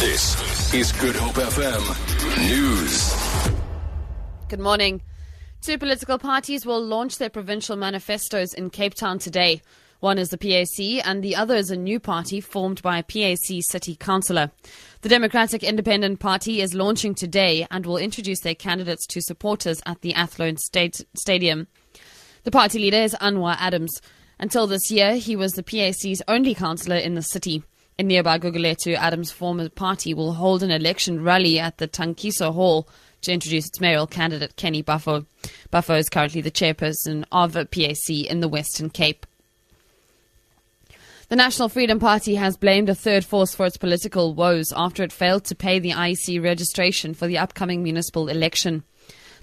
This is Good Hope FM News. Good morning. Two political parties will launch their provincial manifestos in Cape Town today. One is the PAC, and the other is a new party formed by a PAC city councillor. The Democratic Independent Party is launching today and will introduce their candidates to supporters at the Athlone State Stadium. The party leader is Anwar Adams. Until this year, he was the PAC's only councillor in the city. In nearby Guguletu, Adams' former party will hold an election rally at the Tankiso Hall to introduce its mayoral candidate, Kenny Buffo. Buffo is currently the chairperson of a PAC in the Western Cape. The National Freedom Party has blamed a third force for its political woes after it failed to pay the IEC registration for the upcoming municipal election.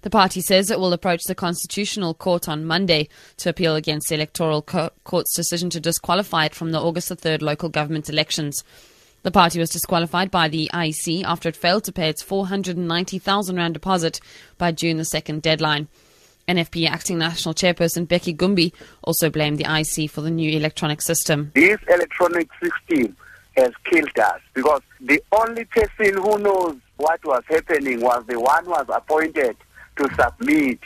The party says it will approach the Constitutional Court on Monday to appeal against the Electoral Co- Court's decision to disqualify it from the August the 3rd local government elections. The party was disqualified by the IEC after it failed to pay its 490,000 rand deposit by June the 2nd deadline. NFP acting national chairperson Becky Gumbi also blamed the IEC for the new electronic system. This electronic system has killed us because the only person who knows what was happening was the one who was appointed to submit.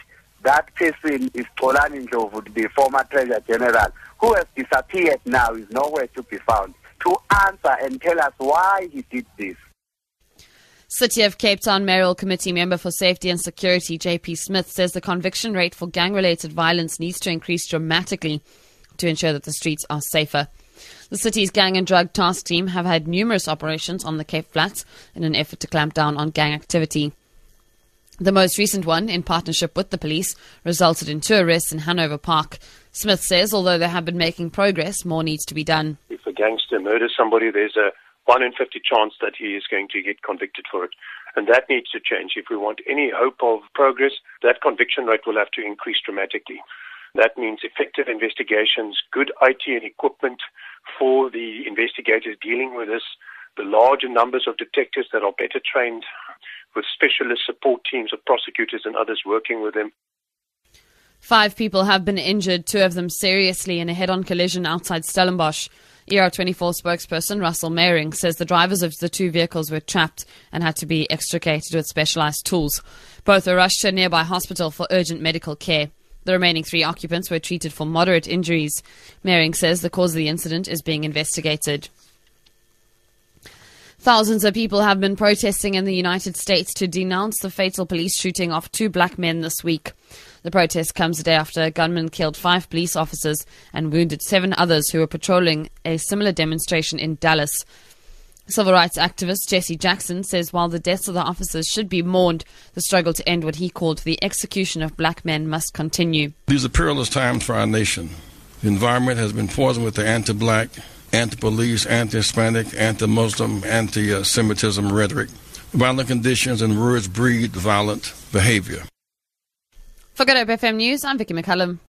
That person is Polani Ndlovu, the former Treasurer General, who has disappeared now, is nowhere to be found, to answer and tell us why he did this. City of Cape Town Mayoral Committee member for Safety and Security JP Smith says the conviction rate for gang related violence needs to increase dramatically to ensure that the streets are safer. The city's gang and drug task team have had numerous operations on the Cape Flats in an effort to clamp down on gang activity. The most recent one, in partnership with the police, resulted in two arrests in Hanover Park. Smith says although they have been making progress, more needs to be done. If a gangster murders somebody, there's a 1 in 50 chance that he is going to get convicted for it. And that needs to change. If we want any hope of progress, that conviction rate will have to increase dramatically. That means effective investigations, good IT and equipment for the investigators dealing with this, the larger numbers of detectives that are better trained with specialist support teams of prosecutors and others working with them. Five people have been injured, two of them seriously, in a head on collision outside Stellenbosch. ER24 spokesperson Russell Meiring says the drivers of the two vehicles were trapped and had to be extricated with specialized tools. Both were rushed to a nearby hospital for urgent medical care. The remaining three occupants were treated for moderate injuries. Meiring says the cause of the incident is being investigated. Thousands of people have been protesting in the United States to denounce the fatal police shooting of two black men this week. The protest comes a day after a gunman killed five police officers and wounded seven others who were patrolling a similar demonstration in Dallas. Civil rights activist Jesse Jackson says while the deaths of the officers should be mourned, the struggle to end what he called the execution of black men must continue. These are perilous times for our nation. The environment has been poisoned with the anti black, anti police, anti Hispanic, anti Muslim, anti Semitism rhetoric. Violent conditions and words breed violent behavior. For Good Hope FM News, I'm Vicky McCullum.